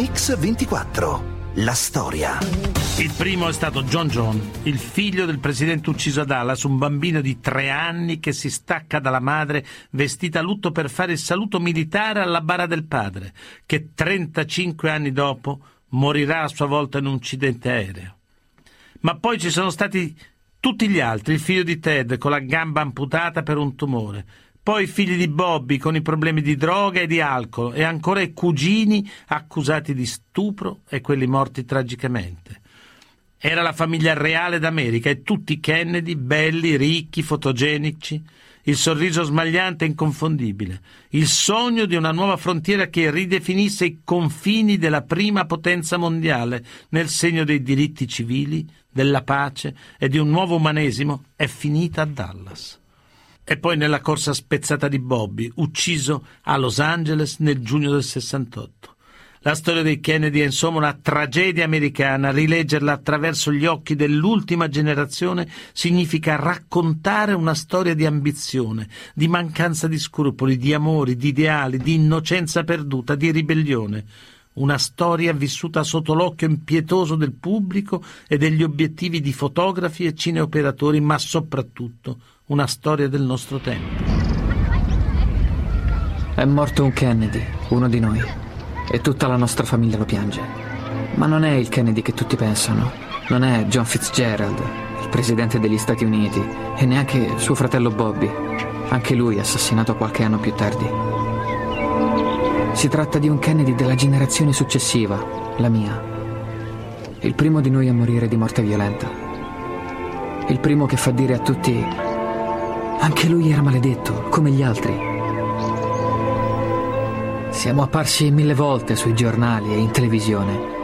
Mix 24. La storia. Il primo è stato John John, il figlio del presidente ucciso a Dallas, un bambino di tre anni che si stacca dalla madre vestita a lutto per fare il saluto militare alla bara del padre, che 35 anni dopo morirà a sua volta in un incidente aereo. Ma poi ci sono stati tutti gli altri, il figlio di Ted con la gamba amputata per un tumore, poi i figli di Bobby con i problemi di droga e di alcol e ancora i cugini accusati di stupro e quelli morti tragicamente. Era la famiglia reale d'America e tutti Kennedy belli, ricchi, fotogenici, il sorriso smagliante e inconfondibile, il sogno di una nuova frontiera che ridefinisse i confini della prima potenza mondiale nel segno dei diritti civili, della pace e di un nuovo umanesimo è finita a Dallas e poi nella corsa spezzata di Bobby, ucciso a Los Angeles nel giugno del 68. La storia dei Kennedy è insomma una tragedia americana, rileggerla attraverso gli occhi dell'ultima generazione significa raccontare una storia di ambizione, di mancanza di scrupoli, di amori, di ideali, di innocenza perduta, di ribellione. Una storia vissuta sotto l'occhio impietoso del pubblico e degli obiettivi di fotografi e cineoperatori, ma soprattutto una storia del nostro tempo. È morto un Kennedy, uno di noi, e tutta la nostra famiglia lo piange. Ma non è il Kennedy che tutti pensano, non è John Fitzgerald, il presidente degli Stati Uniti, e neanche suo fratello Bobby, anche lui assassinato qualche anno più tardi. Si tratta di un Kennedy della generazione successiva, la mia. Il primo di noi a morire di morte violenta. Il primo che fa dire a tutti anche lui era maledetto, come gli altri. Siamo apparsi mille volte sui giornali e in televisione.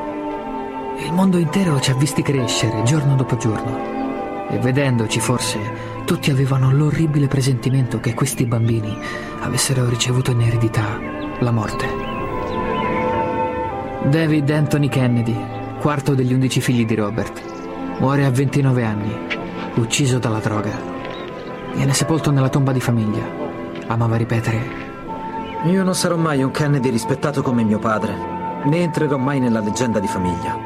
Il mondo intero ci ha visti crescere giorno dopo giorno. E vedendoci forse, tutti avevano l'orribile presentimento che questi bambini avessero ricevuto in eredità la morte. David Anthony Kennedy, quarto degli undici figli di Robert, muore a 29 anni, ucciso dalla droga. Viene sepolto nella tomba di famiglia. Amava ripetere. Io non sarò mai un Kennedy rispettato come mio padre, né entrerò mai nella leggenda di famiglia.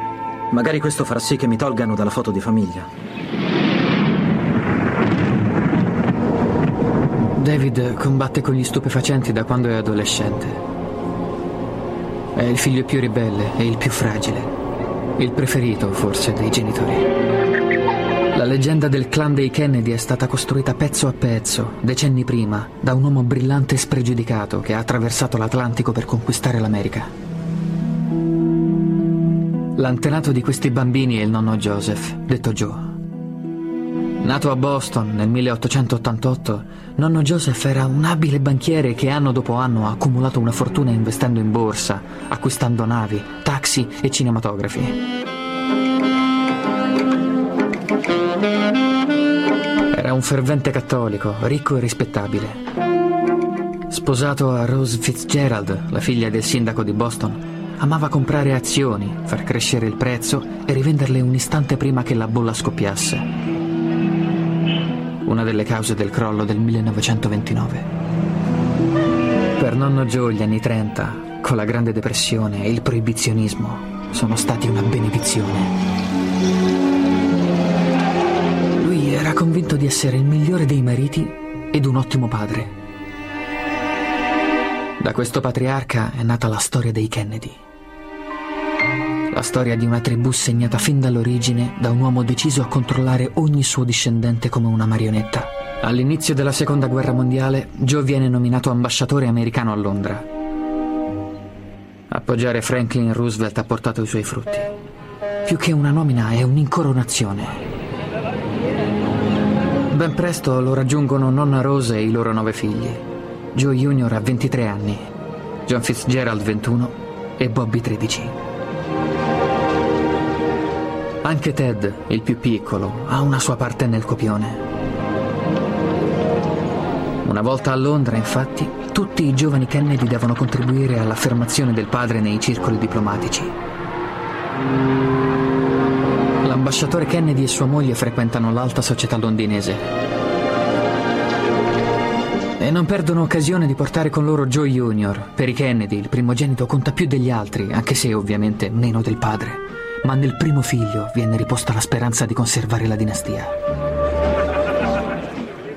Magari questo farà sì che mi tolgano dalla foto di famiglia. David combatte con gli stupefacenti da quando è adolescente. È il figlio più ribelle e il più fragile. Il preferito, forse, dei genitori. La leggenda del clan dei Kennedy è stata costruita pezzo a pezzo, decenni prima, da un uomo brillante e spregiudicato che ha attraversato l'Atlantico per conquistare l'America. L'antenato di questi bambini è il nonno Joseph, detto Joe. Nato a Boston nel 1888, nonno Joseph era un abile banchiere che anno dopo anno ha accumulato una fortuna investendo in borsa, acquistando navi, taxi e cinematografi. Era un fervente cattolico, ricco e rispettabile. Sposato a Rose Fitzgerald, la figlia del sindaco di Boston, amava comprare azioni, far crescere il prezzo e rivenderle un istante prima che la bolla scoppiasse. Una delle cause del crollo del 1929. Per nonno Joe gli anni 30, con la Grande Depressione e il proibizionismo, sono stati una benedizione convinto di essere il migliore dei mariti ed un ottimo padre. Da questo patriarca è nata la storia dei Kennedy. La storia di una tribù segnata fin dall'origine da un uomo deciso a controllare ogni suo discendente come una marionetta. All'inizio della seconda guerra mondiale, Joe viene nominato ambasciatore americano a Londra. Appoggiare Franklin Roosevelt ha portato i suoi frutti. Più che una nomina è un'incoronazione. Ben presto lo raggiungono nonna Rose e i loro nove figli. Joe Jr. ha 23 anni, John Fitzgerald 21 e Bobby 13. Anche Ted, il più piccolo, ha una sua parte nel copione. Una volta a Londra, infatti, tutti i giovani Kennedy devono contribuire all'affermazione del padre nei circoli diplomatici. L'ambasciatore Kennedy e sua moglie frequentano l'alta società londinese. E non perdono occasione di portare con loro Joe Jr. Per i Kennedy il primogenito conta più degli altri, anche se ovviamente meno del padre. Ma nel primo figlio viene riposta la speranza di conservare la dinastia.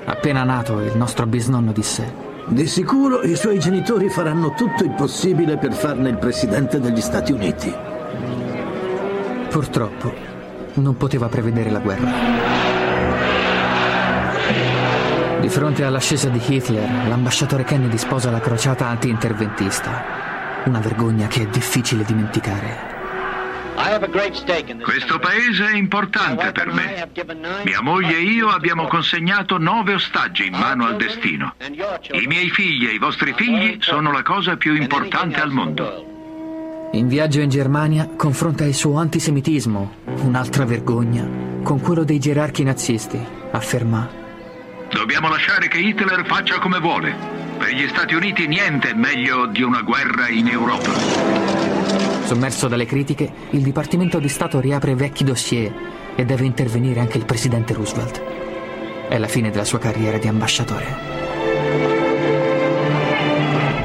Appena nato, il nostro bisnonno disse di sicuro i suoi genitori faranno tutto il possibile per farne il presidente degli Stati Uniti. Purtroppo non poteva prevedere la guerra. Di fronte all'ascesa di Hitler, l'ambasciatore Kennedy sposa la crociata anti-interventista. Una vergogna che è difficile dimenticare. Questo paese è importante per me. Mia moglie e io abbiamo consegnato nove ostaggi in mano al destino. I miei figli e i vostri figli sono la cosa più importante al mondo. In viaggio in Germania confronta il suo antisemitismo, un'altra vergogna, con quello dei gerarchi nazisti. Afferma. Dobbiamo lasciare che Hitler faccia come vuole. Per gli Stati Uniti niente è meglio di una guerra in Europa. Sommerso dalle critiche, il Dipartimento di Stato riapre vecchi dossier e deve intervenire anche il presidente Roosevelt. È la fine della sua carriera di ambasciatore.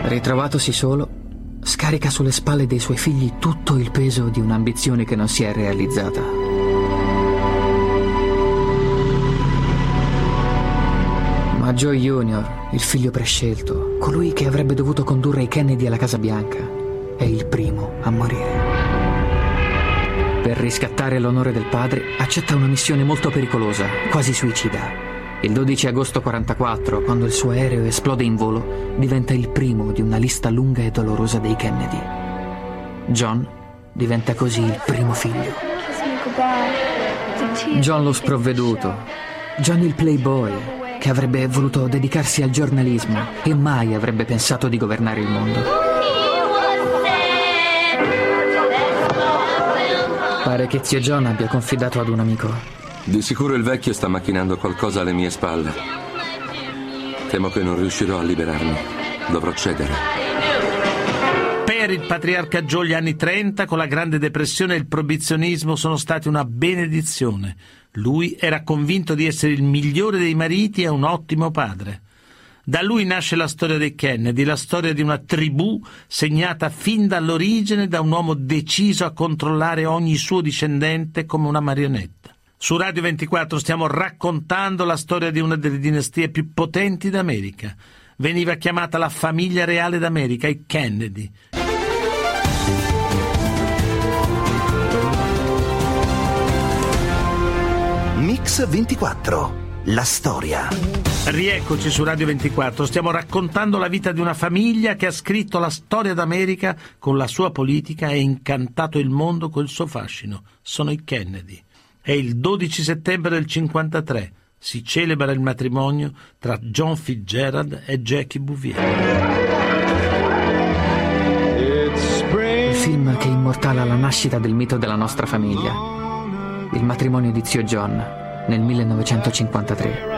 Ritrovatosi solo, scarica sulle spalle dei suoi figli tutto il peso di un'ambizione che non si è realizzata. Ma Joe Jr., il figlio prescelto, colui che avrebbe dovuto condurre i Kennedy alla Casa Bianca, è il primo a morire. Per riscattare l'onore del padre, accetta una missione molto pericolosa, quasi suicida. Il 12 agosto 44, quando il suo aereo esplode in volo, diventa il primo di una lista lunga e dolorosa dei Kennedy. John diventa così il primo figlio. John lo sprovveduto, John il playboy, che avrebbe voluto dedicarsi al giornalismo e mai avrebbe pensato di governare il mondo. Pare che zio John abbia confidato ad un amico. Di sicuro il vecchio sta macchinando qualcosa alle mie spalle. Temo che non riuscirò a liberarmi. Dovrò cedere. Per il patriarca Joe gli anni 30, con la Grande Depressione e il proibizionismo sono stati una benedizione. Lui era convinto di essere il migliore dei mariti e un ottimo padre. Da lui nasce la storia dei Kennedy, la storia di una tribù segnata fin dall'origine da un uomo deciso a controllare ogni suo discendente come una marionetta. Su Radio 24 stiamo raccontando la storia di una delle dinastie più potenti d'America. Veniva chiamata la famiglia reale d'America, i Kennedy. Mix 24 la storia. Rieccoci su Radio 24, stiamo raccontando la vita di una famiglia che ha scritto la storia d'America con la sua politica e incantato il mondo col suo fascino. Sono i Kennedy. È il 12 settembre del 53. Si celebra il matrimonio tra John Fitzgerald e Jackie Bouvier. Il film che immortala la nascita del mito della nostra famiglia. Il matrimonio di zio John nel 1953.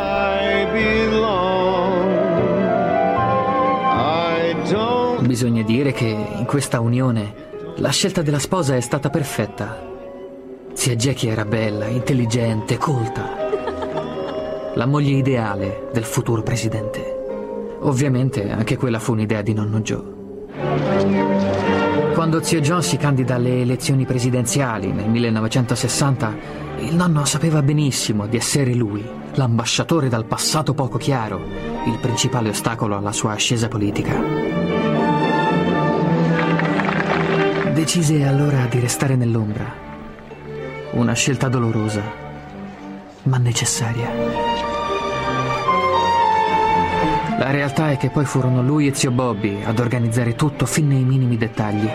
Bisogna dire che in questa unione la scelta della sposa è stata perfetta. Zia Jackie era bella, intelligente, colta. La moglie ideale del futuro presidente. Ovviamente anche quella fu un'idea di nonno Joe. Quando zio John si candida alle elezioni presidenziali nel 1960, il nonno sapeva benissimo di essere lui, l'ambasciatore dal passato poco chiaro, il principale ostacolo alla sua ascesa politica. Decise allora di restare nell'ombra. Una scelta dolorosa, ma necessaria. La realtà è che poi furono lui e zio Bobby ad organizzare tutto fin nei minimi dettagli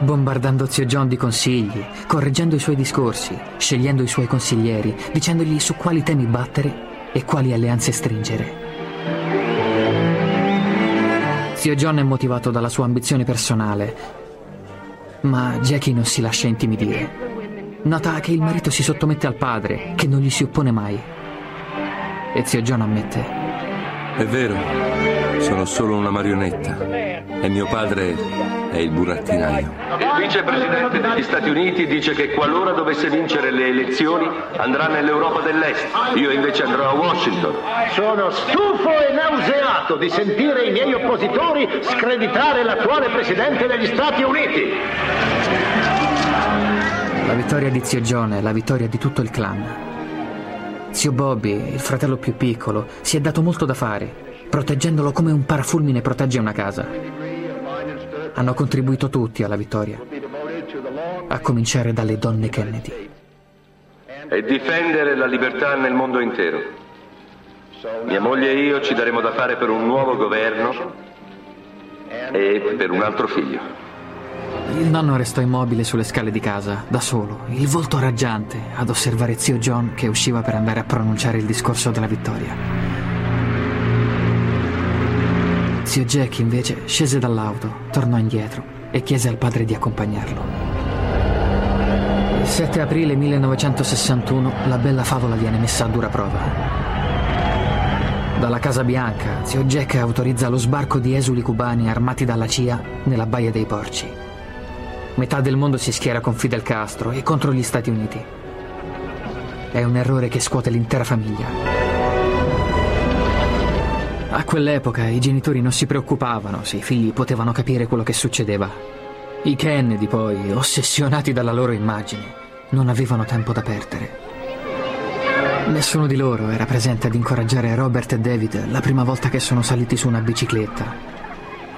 bombardando zio John di consigli, correggendo i suoi discorsi, scegliendo i suoi consiglieri, dicendogli su quali temi battere e quali alleanze stringere. Zio John è motivato dalla sua ambizione personale, ma Jackie non si lascia intimidire. Nota che il marito si sottomette al padre, che non gli si oppone mai. E zio John ammette, È vero, sono solo una marionetta e mio padre è il burattinaio. Il vicepresidente degli Stati Uniti dice che qualora dovesse vincere le elezioni andrà nell'Europa dell'Est. Io invece andrò a Washington. Sono stufo e nauseato di sentire i miei oppositori screditare l'attuale presidente degli Stati Uniti. La vittoria di zio John è la vittoria di tutto il clan. Zio Bobby, il fratello più piccolo, si è dato molto da fare, proteggendolo come un parafulmine protegge una casa. Hanno contribuito tutti alla vittoria, a cominciare dalle donne Kennedy. E difendere la libertà nel mondo intero. Mia moglie e io ci daremo da fare per un nuovo governo e per un altro figlio. Il nonno restò immobile sulle scale di casa, da solo, il volto raggiante, ad osservare zio John che usciva per andare a pronunciare il discorso della vittoria. Zio Jack invece scese dall'auto, tornò indietro e chiese al padre di accompagnarlo. Il 7 aprile 1961 la bella favola viene messa a dura prova. Dalla Casa Bianca, zio Jack autorizza lo sbarco di esuli cubani armati dalla CIA nella Baia dei Porci. Metà del mondo si schiera con Fidel Castro e contro gli Stati Uniti. È un errore che scuote l'intera famiglia. A quell'epoca i genitori non si preoccupavano se i figli potevano capire quello che succedeva. I Kennedy, poi, ossessionati dalla loro immagine, non avevano tempo da perdere. Nessuno di loro era presente ad incoraggiare Robert e David la prima volta che sono saliti su una bicicletta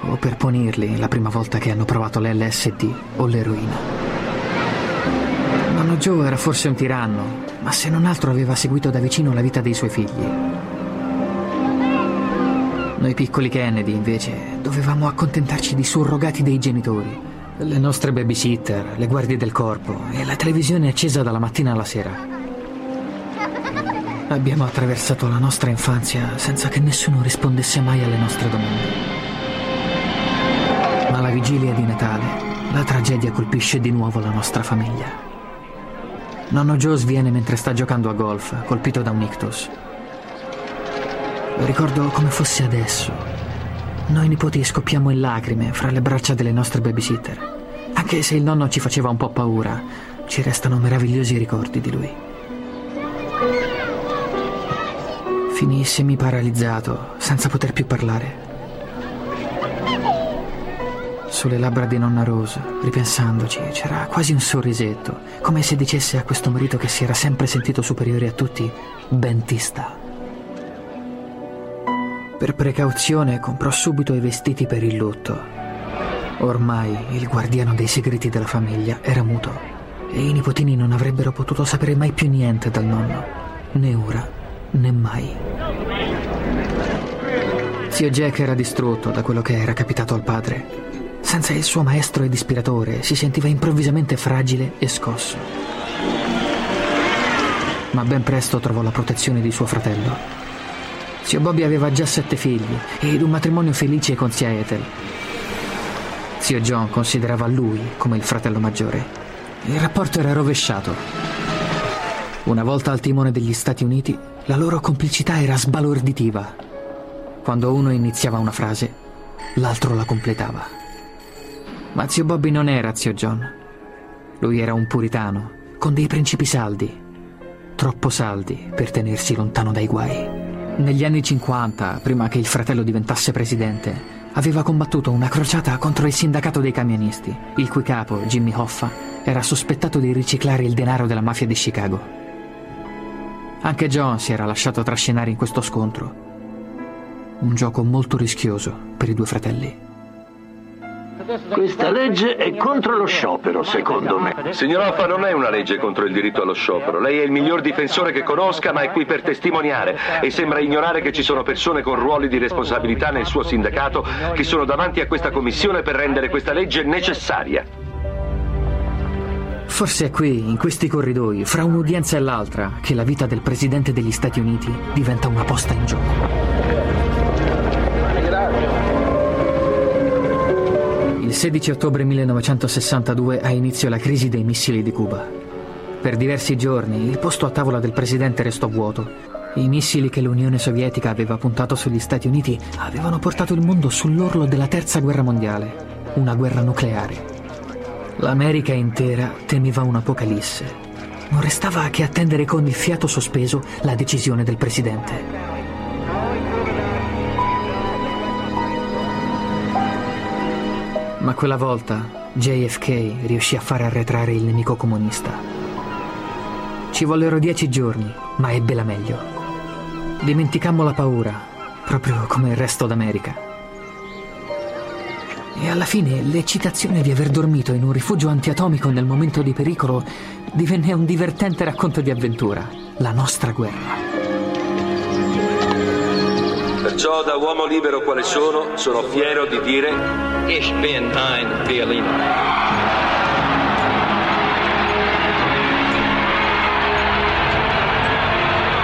o per punirli la prima volta che hanno provato l'LSD o l'eroina. Nonno Joe era forse un tiranno, ma se non altro aveva seguito da vicino la vita dei suoi figli. Noi piccoli Kennedy, invece, dovevamo accontentarci di surrogati dei genitori, le nostre babysitter, le guardie del corpo e la televisione accesa dalla mattina alla sera. Abbiamo attraversato la nostra infanzia senza che nessuno rispondesse mai alle nostre domande. Alla vigilia di Natale, la tragedia colpisce di nuovo la nostra famiglia. Nonno Joe sviene mentre sta giocando a golf, colpito da un ictus. Lo ricordo come fosse adesso. Noi nipoti scoppiamo in lacrime fra le braccia delle nostre babysitter. Anche se il nonno ci faceva un po' paura, ci restano meravigliosi ricordi di lui. Finì semi-paralizzato, senza poter più parlare. Sulle labbra di nonna Rose, ripensandoci, c'era quasi un sorrisetto, come se dicesse a questo marito che si era sempre sentito superiore a tutti, ben ti sta. Per precauzione comprò subito i vestiti per il lutto. Ormai il guardiano dei segreti della famiglia era muto e i nipotini non avrebbero potuto sapere mai più niente dal nonno, né ora né mai. Zio Jack era distrutto da quello che era capitato al padre senza il suo maestro ed ispiratore si sentiva improvvisamente fragile e scosso. Ma ben presto trovò la protezione di suo fratello. Zio Bobby aveva già sette figli ed un matrimonio felice con zia Ethel. Zio John considerava lui come il fratello maggiore. Il rapporto era rovesciato. Una volta al timone degli Stati Uniti, la loro complicità era sbalorditiva. Quando uno iniziava una frase, l'altro la completava. Ma zio Bobby non era zio John. Lui era un puritano, con dei principi saldi. Troppo saldi per tenersi lontano dai guai. Negli anni 50, prima che il fratello diventasse presidente, aveva combattuto una crociata contro il sindacato dei camionisti, il cui capo, Jimmy Hoffa, era sospettato di riciclare il denaro della mafia di Chicago. Anche John si era lasciato trascinare in questo scontro. Un gioco molto rischioso per i due fratelli. Questa legge è contro lo sciopero, secondo me. Signor Hoffa, non è una legge contro il diritto allo sciopero. Lei è il miglior difensore che conosca, ma è qui per testimoniare e sembra ignorare che ci sono persone con ruoli di responsabilità nel suo sindacato che sono davanti a questa commissione per rendere questa legge necessaria. Forse è qui, in questi corridoi, fra un'udienza e l'altra, che la vita del Presidente degli Stati Uniti diventa una posta in gioco. Il 16 ottobre 1962 ha inizio la crisi dei missili di Cuba. Per diversi giorni il posto a tavola del presidente restò vuoto I missili che l'Unione Sovietica aveva puntato sugli Stati Uniti avevano portato il mondo sull'orlo della terza guerra mondiale, una guerra nucleare. L'America intera temeva un'apocalisse. Non restava che attendere con il fiato sospeso la decisione del presidente. Ma quella volta JFK riuscì a fare arretrare il nemico comunista. Ci vollero dieci giorni, ma ebbe la meglio. Dimenticammo la paura, proprio come il resto d'America. E alla fine l'eccitazione di aver dormito in un rifugio antiatomico nel momento di pericolo divenne un divertente racconto di avventura, la nostra guerra. Perciò, da uomo libero quale sono, sono fiero di dire: Ich bin ein Berliner.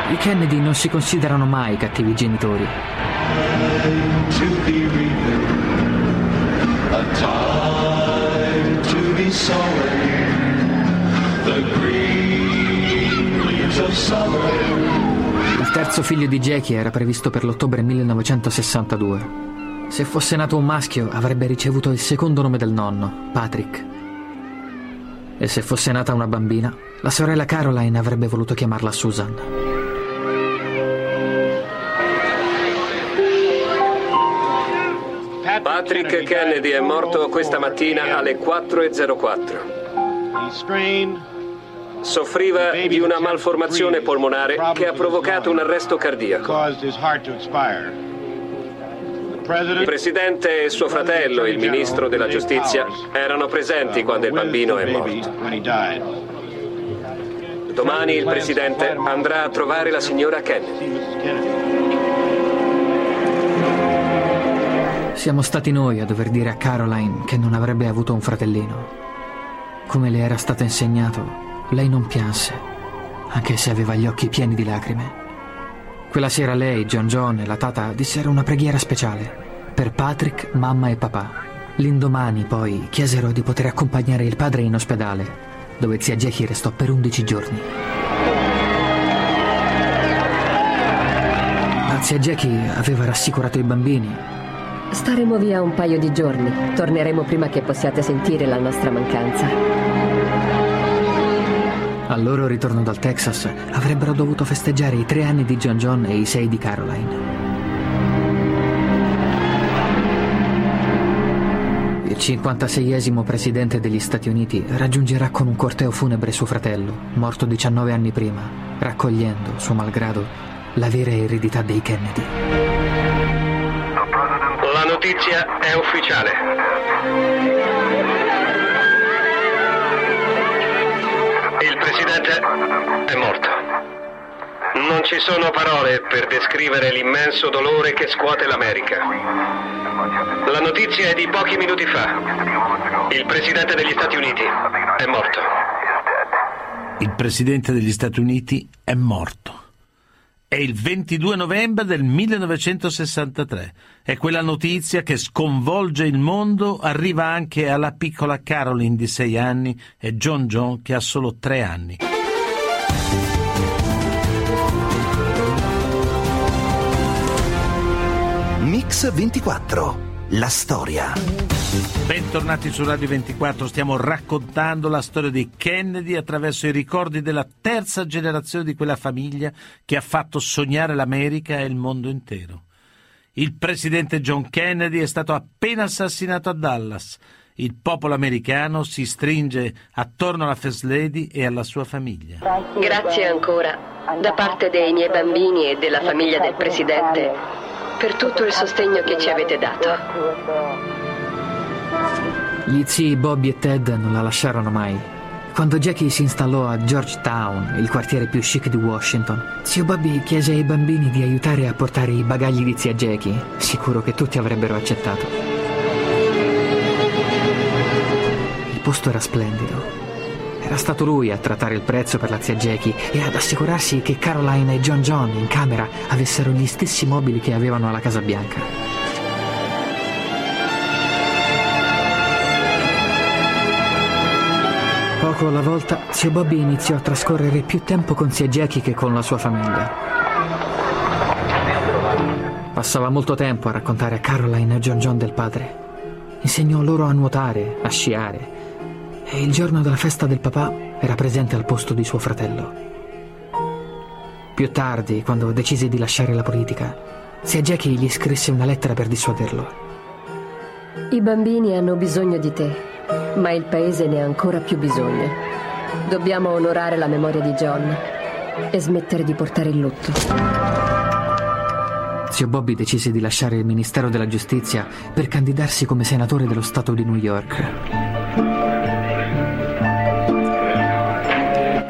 I Kennedy non si considerano mai cattivi genitori. To be rebuilt, a time to be sorry. The green leaves of summer. Il terzo figlio di Jackie era previsto per l'ottobre 1962. Se fosse nato un maschio avrebbe ricevuto il secondo nome del nonno, Patrick. E se fosse nata una bambina, la sorella Caroline avrebbe voluto chiamarla Susan. Patrick Kennedy è morto questa mattina alle 4.04. Soffriva di una malformazione polmonare che ha provocato un arresto cardiaco. Il presidente e suo fratello, il ministro della giustizia, erano presenti quando il bambino è morto. Domani il presidente andrà a trovare la signora Kennedy. Siamo stati noi a dover dire a Caroline che non avrebbe avuto un fratellino. Come le era stato insegnato, lei non pianse, anche se aveva gli occhi pieni di lacrime. Quella sera lei, John John e la tata dissero una preghiera speciale per Patrick, mamma e papà. L'indomani poi chiesero di poter accompagnare il padre in ospedale, dove zia Jackie restò per 11 giorni. La zia Jackie aveva rassicurato i bambini Staremo via un paio di giorni. Torneremo prima che possiate sentire la nostra mancanza. Al loro ritorno dal Texas avrebbero dovuto festeggiare i tre anni di John John e i sei di Caroline. Il 56esimo presidente degli Stati Uniti raggiungerà con un corteo funebre suo fratello, morto 19 anni prima, raccogliendo, suo malgrado, la vera eredità dei Kennedy. La notizia è ufficiale. Presidente è morto. Non ci sono parole per descrivere l'immenso dolore che scuote l'America. La notizia è di pochi minuti fa. Il presidente degli Stati Uniti è morto. Il presidente degli Stati Uniti è morto. È il 22 novembre del 1963 e quella notizia che sconvolge il mondo arriva anche alla piccola Caroline di 6 anni e John John che ha solo 3 anni. Mix 24. La storia. Bentornati su Radio 24, stiamo raccontando la storia dei Kennedy attraverso i ricordi della terza generazione di quella famiglia che ha fatto sognare l'America e il mondo intero. Il presidente John Kennedy è stato appena assassinato a Dallas. Il popolo americano si stringe attorno alla First Lady e alla sua famiglia. Grazie ancora, da parte dei miei bambini e della famiglia del presidente, per tutto il sostegno che ci avete dato. Gli zii Bobby e Ted non la lasciarono mai. Quando Jackie si installò a Georgetown, il quartiere più chic di Washington, zio Bobby chiese ai bambini di aiutare a portare i bagagli di zia Jackie, sicuro che tutti avrebbero accettato. Posto era splendido. Era stato lui a trattare il prezzo per la zia Jackie e ad assicurarsi che Caroline e John John in camera avessero gli stessi mobili che avevano alla Casa Bianca. Poco alla volta, zio Bobby iniziò a trascorrere più tempo con zia Jackie che con la sua famiglia. Passava molto tempo a raccontare a Caroline e John John del padre. Insegnò loro a nuotare, a sciare. E il giorno della festa del papà era presente al posto di suo fratello. Più tardi, quando decise di lasciare la politica, zia Jackie gli scrisse una lettera per dissuaderlo. I bambini hanno bisogno di te, ma il paese ne ha ancora più bisogno. Dobbiamo onorare la memoria di John e smettere di portare il lutto. Zio Bobby decise di lasciare il Ministero della Giustizia per candidarsi come senatore dello Stato di New York.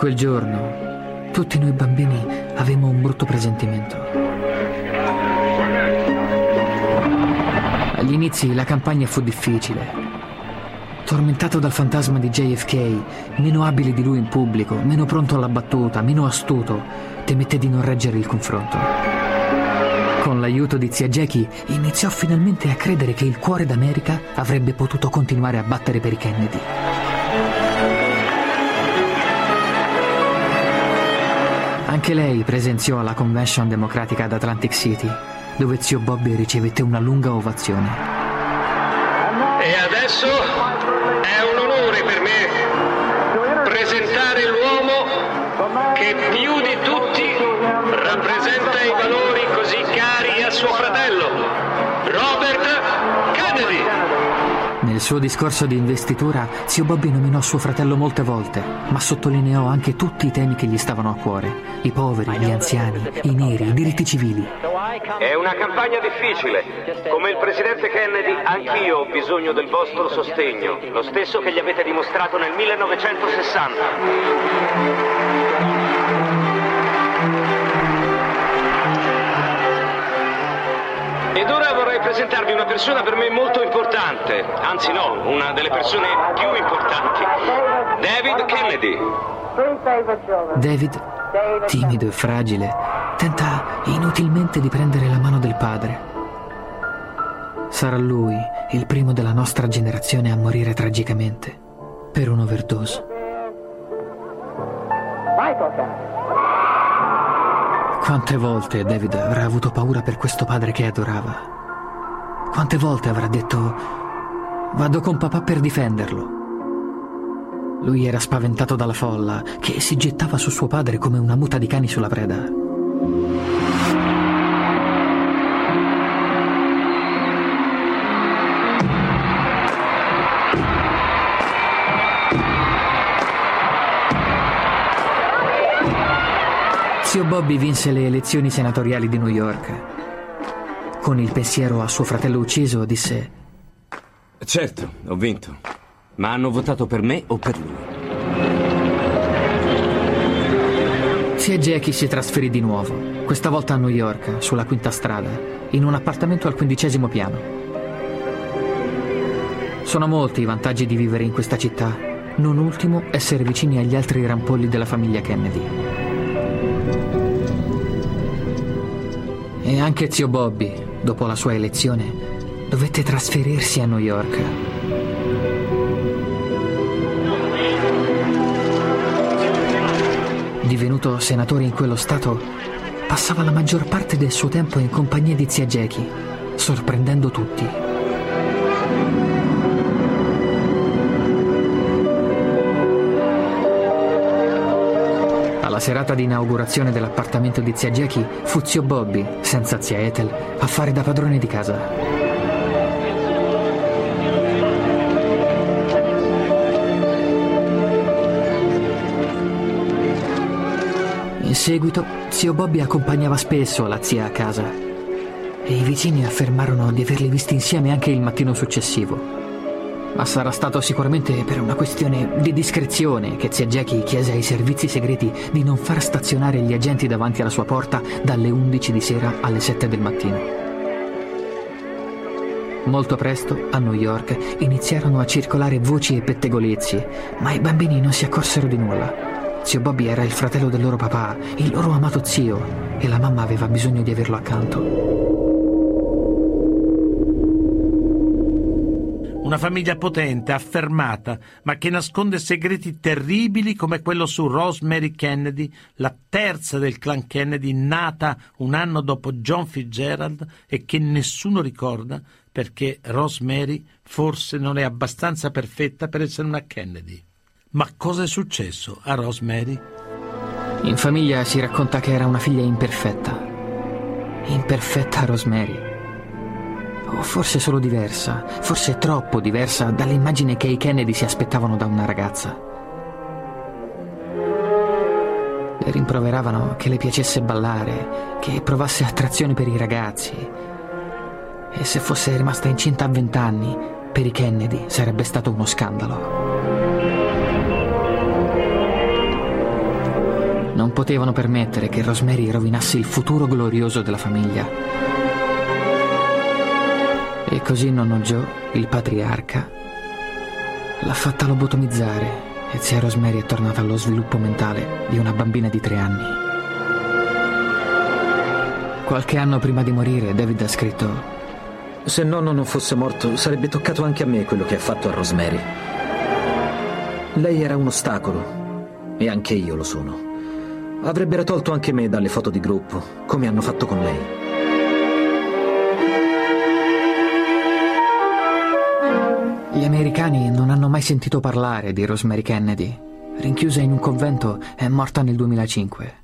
Quel giorno, tutti noi bambini avevamo un brutto presentimento. Agli inizi la campagna fu difficile. Tormentato dal fantasma di JFK, meno abile di lui in pubblico, meno pronto alla battuta, meno astuto, temette di non reggere il confronto. Con l'aiuto di zia Jackie iniziò finalmente a credere che il cuore d'America avrebbe potuto continuare a battere per i Kennedy. Anche lei presenziò alla convention democratica ad Atlantic City, dove zio Bobby ricevette una lunga ovazione. E adesso Nel suo discorso di investitura, zio Bobby nominò suo fratello molte volte, ma sottolineò anche tutti i temi che gli stavano a cuore: i poveri, gli anziani, i neri, i diritti civili. È una campagna difficile. Come il presidente Kennedy, anch'io ho bisogno del vostro sostegno, lo stesso che gli avete dimostrato nel 1960. Ed ora vorrei presentarvi una persona per me molto importante, anzi no, una delle persone più importanti, David Kennedy. David, timido e fragile, tenta inutilmente di prendere la mano del padre. Sarà lui il primo della nostra generazione a morire tragicamente per un'overdose. Quante volte David avrà avuto paura per questo padre che adorava? Quante volte avrà detto vado con papà per difenderlo? Lui era spaventato dalla folla che si gettava su suo padre come una muta di cani sulla preda. Zio Bobby vinse le elezioni senatoriali di New York. Con il pensiero a suo fratello ucciso, disse: Certo, ho vinto. Ma hanno votato per me o per lui? Zia Jackie si trasferì di nuovo, questa volta a New York, sulla quinta strada, in un appartamento al quindicesimo piano. Sono molti i vantaggi di vivere in questa città, non ultimo essere vicini agli altri rampolli della famiglia Kennedy. E anche zio Bobby, dopo la sua elezione, dovette trasferirsi a New York. Divenuto senatore in quello stato, passava la maggior parte del suo tempo in compagnia di zia Jackie, sorprendendo tutti. Alla serata di inaugurazione dell'appartamento di zia Jackie fu zio Bobby, senza zia Ethel, a fare da padrone di casa. In seguito, zio Bobby accompagnava spesso la zia a casa e i vicini affermarono di averli visti insieme anche il mattino successivo. Ma sarà stato sicuramente per una questione di discrezione che zia Jackie chiese ai servizi segreti di non far stazionare gli agenti davanti alla sua porta dalle 11 di sera alle 7 del mattino. Molto presto, a New York, iniziarono a circolare voci e pettegolezzi, ma i bambini non si accorsero di nulla. Zio Bobby era il fratello del loro papà, il loro amato zio, e la mamma aveva bisogno di averlo accanto. Una famiglia potente, affermata, ma che nasconde segreti terribili come quello su Rosemary Kennedy, la terza del clan Kennedy, nata un anno dopo John Fitzgerald e che nessuno ricorda perché Rosemary forse non è abbastanza perfetta per essere una Kennedy. Ma cosa è successo a Rosemary? In famiglia si racconta che era una figlia imperfetta. Imperfetta Rosemary. O forse solo diversa, forse troppo diversa dall'immagine che i Kennedy si aspettavano da una ragazza. Le rimproveravano che le piacesse ballare, che provasse attrazione per i ragazzi. E se fosse rimasta incinta a vent'anni, per i Kennedy sarebbe stato uno scandalo. Non potevano permettere che Rosemary rovinasse il futuro glorioso della famiglia. E così nonno Joe, il patriarca, l'ha fatta lobotomizzare e zia Rosemary è tornata allo sviluppo mentale di una bambina di tre anni. Qualche anno prima di morire David ha scritto Se nonno non fosse morto sarebbe toccato anche a me quello che ha fatto a Rosemary. Lei era un ostacolo e anche io lo sono. Avrebbero tolto anche me dalle foto di gruppo, come hanno fatto con lei. Gli americani non hanno mai sentito parlare di Rosemary Kennedy. Rinchiusa in un convento, è morta nel 2005.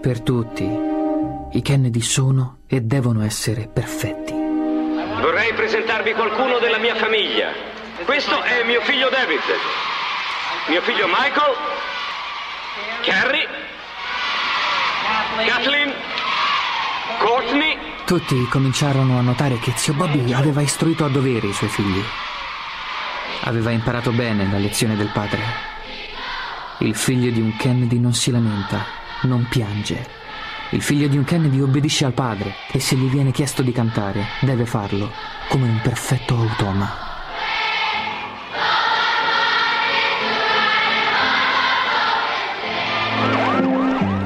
Per tutti, i Kennedy sono e devono essere perfetti. Vorrei presentarvi qualcuno della mia famiglia. Questo è mio figlio David, mio figlio Michael, Carrie, Kathleen, Courtney. Tutti cominciarono a notare che zio Bobby aveva istruito a dovere i suoi figli. Aveva imparato bene la lezione del padre. Il figlio di un Kennedy non si lamenta, non piange. Il figlio di un Kennedy obbedisce al padre e se gli viene chiesto di cantare, deve farlo, come un perfetto automa.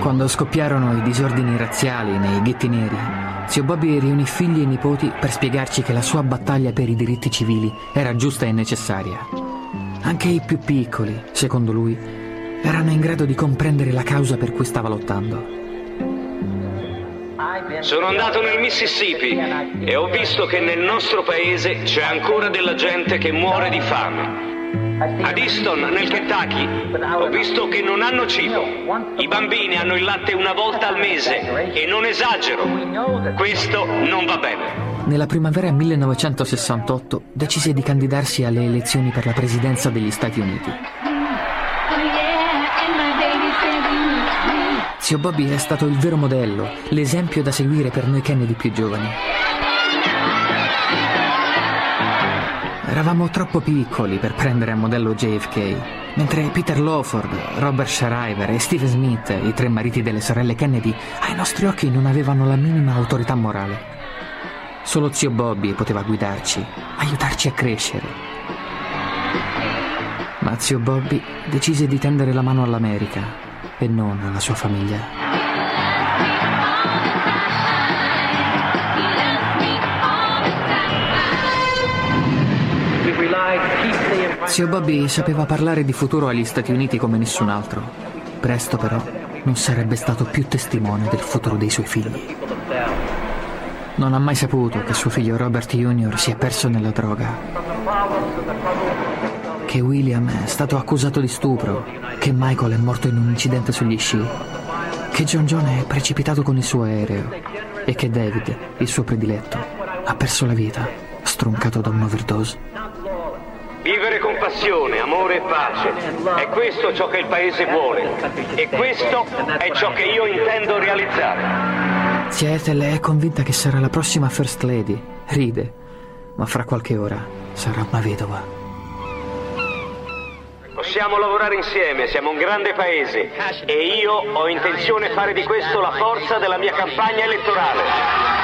Quando scoppiarono i disordini razziali nei ghetti neri, zio Bobby riunì figli e nipoti per spiegarci che la sua battaglia per i diritti civili era giusta e necessaria. Anche i più piccoli, secondo lui, erano in grado di comprendere la causa per cui stava lottando. Sono andato nel Mississippi e ho visto che nel nostro paese c'è ancora della gente che muore di fame. Ad Easton, nel Kentucky, ho visto che non hanno cibo. I bambini hanno il latte una volta al mese e non esagero. Questo non va bene. Nella primavera 1968 decise di candidarsi alle elezioni per la presidenza degli Stati Uniti. Zio Bobby è stato il vero modello, l'esempio da seguire per noi Kennedy più giovani. Eravamo troppo piccoli per prendere a modello JFK, mentre Peter Lawford, Robert Shriver e Steve Smith, i tre mariti delle sorelle Kennedy, ai nostri occhi non avevano la minima autorità morale. Solo zio Bobby poteva guidarci, aiutarci a crescere. Ma zio Bobby decise di tendere la mano all'America e non alla sua famiglia. Zio Bobby sapeva parlare di futuro agli Stati Uniti come nessun altro. Presto però non sarebbe stato più testimone del futuro dei suoi figli. Non ha mai saputo che suo figlio Robert Jr. si è perso nella droga, che William è stato accusato di stupro, che Michael è morto in un incidente sugli sci, che John John è precipitato con il suo aereo e che David, il suo prediletto, ha perso la vita, stroncato da un'overdose. Vivere con passione, amore e pace. È questo ciò che il paese vuole. E questo è ciò che io intendo realizzare. Zia Ethel è convinta che sarà la prossima First Lady. Ride, ma fra qualche ora sarà una vedova. Possiamo lavorare insieme, siamo un grande paese e io ho intenzione di fare di questo la forza della mia campagna elettorale.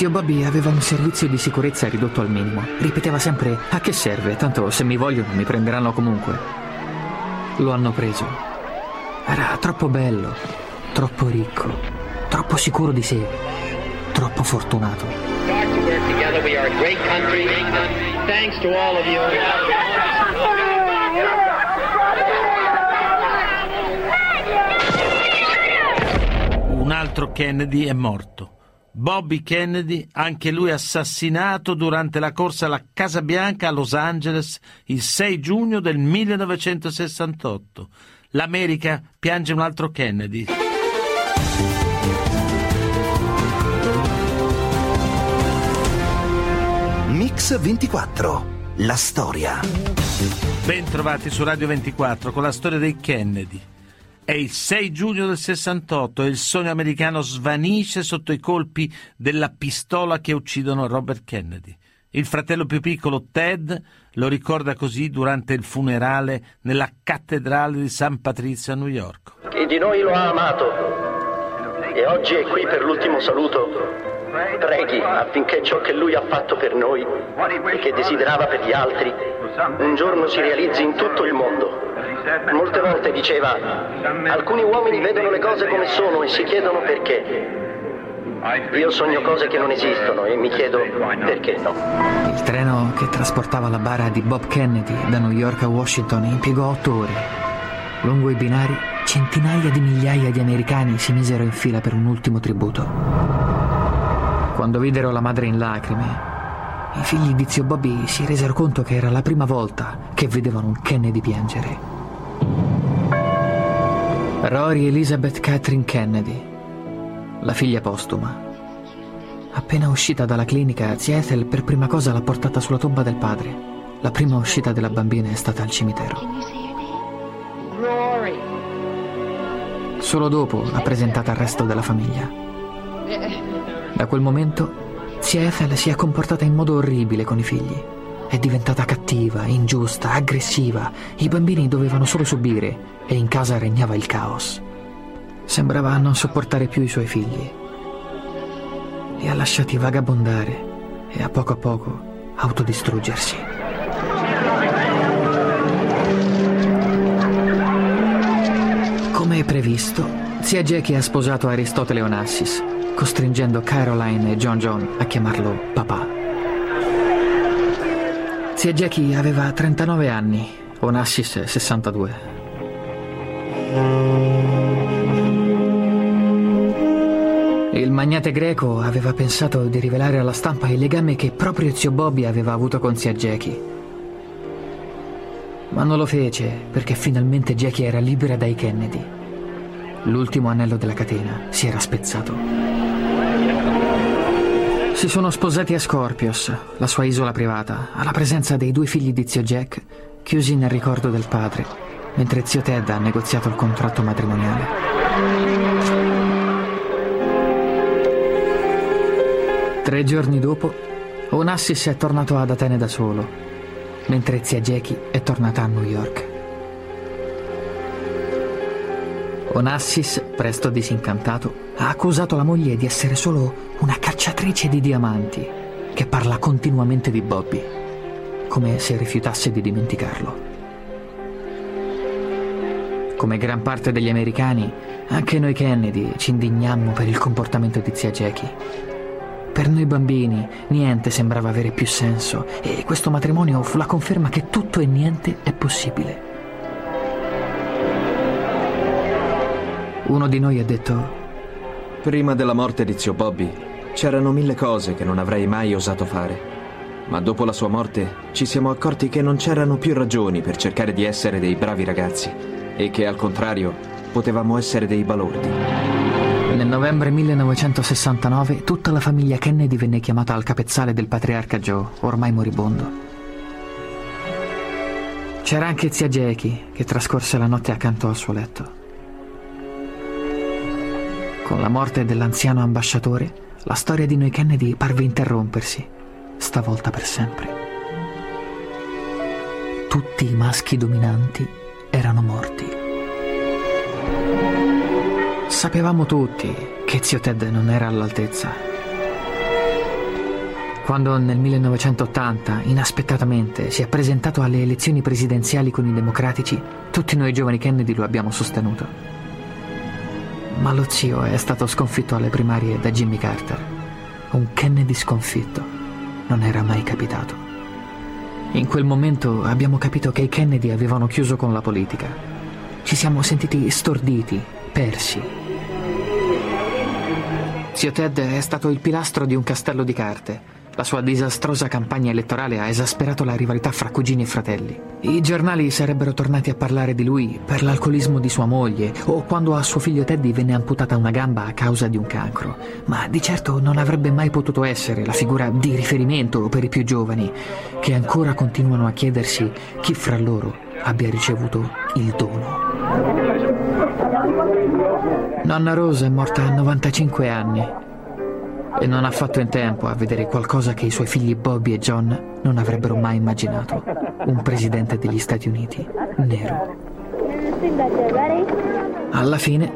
Zio Bobby aveva un servizio di sicurezza ridotto al minimo. Ripeteva sempre: A che serve? Tanto se mi vogliono mi prenderanno comunque. Lo hanno preso. Era troppo bello, troppo ricco, troppo sicuro di sé, troppo fortunato. Un altro Kennedy è morto. Bobby Kennedy, anche lui assassinato durante la corsa alla Casa Bianca a Los Angeles il 6 giugno del 1968. L'America piange un altro Kennedy. Mix 24. La storia. Ben trovati su Radio 24 con la storia dei Kennedy. È il 6 giugno del 68 e il sogno americano svanisce sotto i colpi della pistola che uccidono Robert Kennedy. Il fratello più piccolo, Ted, lo ricorda così durante il funerale nella cattedrale di San Patrizio a New York. Chi di noi lo ha amato e oggi è qui per l'ultimo saluto. Preghi affinché ciò che lui ha fatto per noi e che desiderava per gli altri un giorno si realizzi in tutto il mondo. Molte volte diceva, alcuni uomini vedono le cose come sono e si chiedono perché. Io sogno cose che non esistono e mi chiedo perché no. Il treno che trasportava la bara di Bob Kennedy da New York a Washington impiegò otto ore. Lungo i binari, centinaia di migliaia di americani si misero in fila per un ultimo tributo. Quando videro la madre in lacrime, i figli di zio Bobby si resero conto che era la prima volta che vedevano un Kennedy piangere. Rory Elizabeth Catherine Kennedy, la figlia postuma. Appena uscita dalla clinica, zia Ethel per prima cosa l'ha portata sulla tomba del padre. La prima uscita della bambina è stata al cimitero. Solo dopo l'ha presentata al resto della famiglia. Da quel momento, zia Ethel si è comportata in modo orribile con i figli. È diventata cattiva, ingiusta, aggressiva. I bambini dovevano solo subire e in casa regnava il caos. Sembrava non sopportare più i suoi figli. Li ha lasciati vagabondare e a poco a poco autodistruggersi. Come previsto, zia Jackie ha sposato Aristotele Onassis, costringendo Caroline e John John a chiamarlo papà. Zia Jackie aveva 39 anni, Onassis 62. Il magnate greco aveva pensato di rivelare alla stampa il legame che proprio zio Bobby aveva avuto con zia Jackie. Ma non lo fece perché finalmente Jackie era libera dai Kennedy. L'ultimo anello della catena si era spezzato. Si sono sposati a Scorpios, la sua isola privata, alla presenza dei due figli di zio Jack, chiusi nel ricordo del padre, mentre zio Ted ha negoziato il contratto matrimoniale. Tre giorni dopo, Onassis è tornato ad Atene da solo, mentre zia Jackie è tornata a New York. Onassis, presto disincantato, ha accusato la moglie di essere solo una cacciatrice di diamanti che parla continuamente di Bobby, come se rifiutasse di dimenticarlo. Come gran parte degli americani, anche noi Kennedy ci indignammo per il comportamento di zia Jackie. Per noi bambini niente sembrava avere più senso e questo matrimonio fu la conferma che tutto e niente è possibile. Uno di noi ha detto, Prima della morte di zio Bobby c'erano mille cose che non avrei mai osato fare. Ma dopo la sua morte ci siamo accorti che non c'erano più ragioni per cercare di essere dei bravi ragazzi e che al contrario potevamo essere dei balordi. Nel novembre 1969 tutta la famiglia Kennedy venne chiamata al capezzale del patriarca Joe, ormai moribondo. C'era anche zia Jackie, che trascorse la notte accanto al suo letto. Con la morte dell'anziano ambasciatore, la storia di noi Kennedy parve interrompersi, stavolta per sempre. Tutti i maschi dominanti erano morti. Sapevamo tutti che zio Ted non era all'altezza. Quando nel 1980, inaspettatamente, si è presentato alle elezioni presidenziali con i democratici, tutti noi giovani Kennedy lo abbiamo sostenuto. Ma lo zio è stato sconfitto alle primarie da Jimmy Carter. Un Kennedy sconfitto non era mai capitato. In quel momento abbiamo capito che i Kennedy avevano chiuso con la politica. Ci siamo sentiti storditi, persi. Zio Ted è stato il pilastro di un castello di carte. La sua disastrosa campagna elettorale ha esasperato la rivalità fra cugini e fratelli. I giornali sarebbero tornati a parlare di lui per l'alcolismo di sua moglie o quando a suo figlio Teddy venne amputata una gamba a causa di un cancro, ma di certo non avrebbe mai potuto essere la figura di riferimento per i più giovani, che ancora continuano a chiedersi chi fra loro abbia ricevuto il dono. Nonna Rosa è morta a 95 anni e non ha fatto in tempo a vedere qualcosa che i suoi figli Bobby e John non avrebbero mai immaginato. Un presidente degli Stati Uniti nero. Alla fine,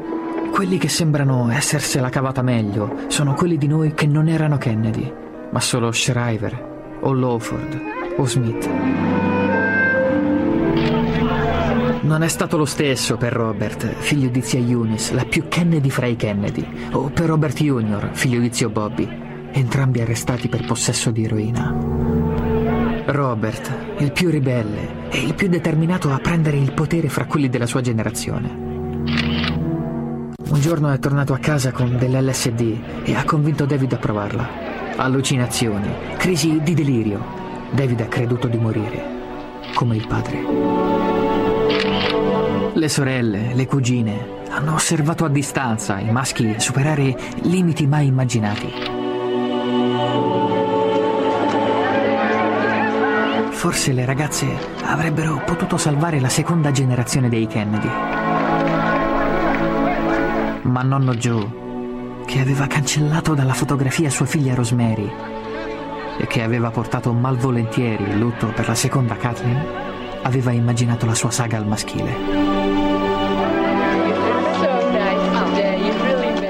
quelli che sembrano essersela cavata meglio sono quelli di noi che non erano Kennedy, ma solo Shriver o Lawford o Smith. Non è stato lo stesso per Robert, figlio di zia Eunice, la più Kennedy fra i Kennedy, o per Robert Jr., figlio di zio Bobby, entrambi arrestati per possesso di eroina. Robert, il più ribelle e il più determinato a prendere il potere fra quelli della sua generazione. Un giorno è tornato a casa con dell'LSD e ha convinto David a provarla. Allucinazioni, crisi di delirio. David ha creduto di morire, come il padre. Le sorelle, le cugine hanno osservato a distanza i maschi superare limiti mai immaginati. Forse le ragazze avrebbero potuto salvare la seconda generazione dei Kennedy. Ma nonno Joe, che aveva cancellato dalla fotografia sua figlia Rosemary e che aveva portato malvolentieri il lutto per la seconda Kathleen, aveva immaginato la sua saga al maschile.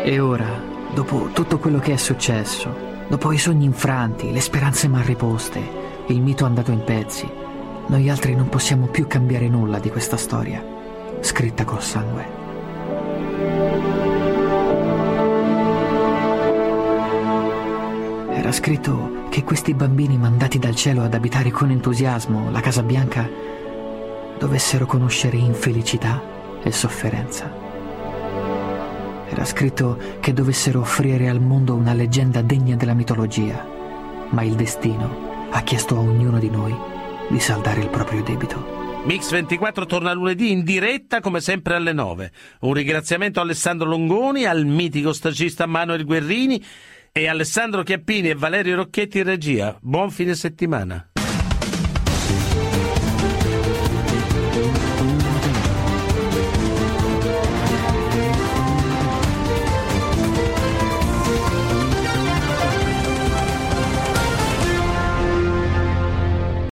E ora, dopo tutto quello che è successo, dopo i sogni infranti, le speranze mal riposte, il mito andato in pezzi, noi altri non possiamo più cambiare nulla di questa storia, scritta col sangue. Era scritto che questi bambini mandati dal cielo ad abitare con entusiasmo la Casa Bianca dovessero conoscere infelicità e sofferenza. Era scritto che dovessero offrire al mondo una leggenda degna della mitologia, ma il destino ha chiesto a ognuno di noi di saldare il proprio debito. Mix 24 torna lunedì in diretta come sempre alle 9. Un ringraziamento a Alessandro Longoni, al mitico stagista Manuel Guerrini e Alessandro Chiappini e Valerio Rocchetti in regia. Buon fine settimana.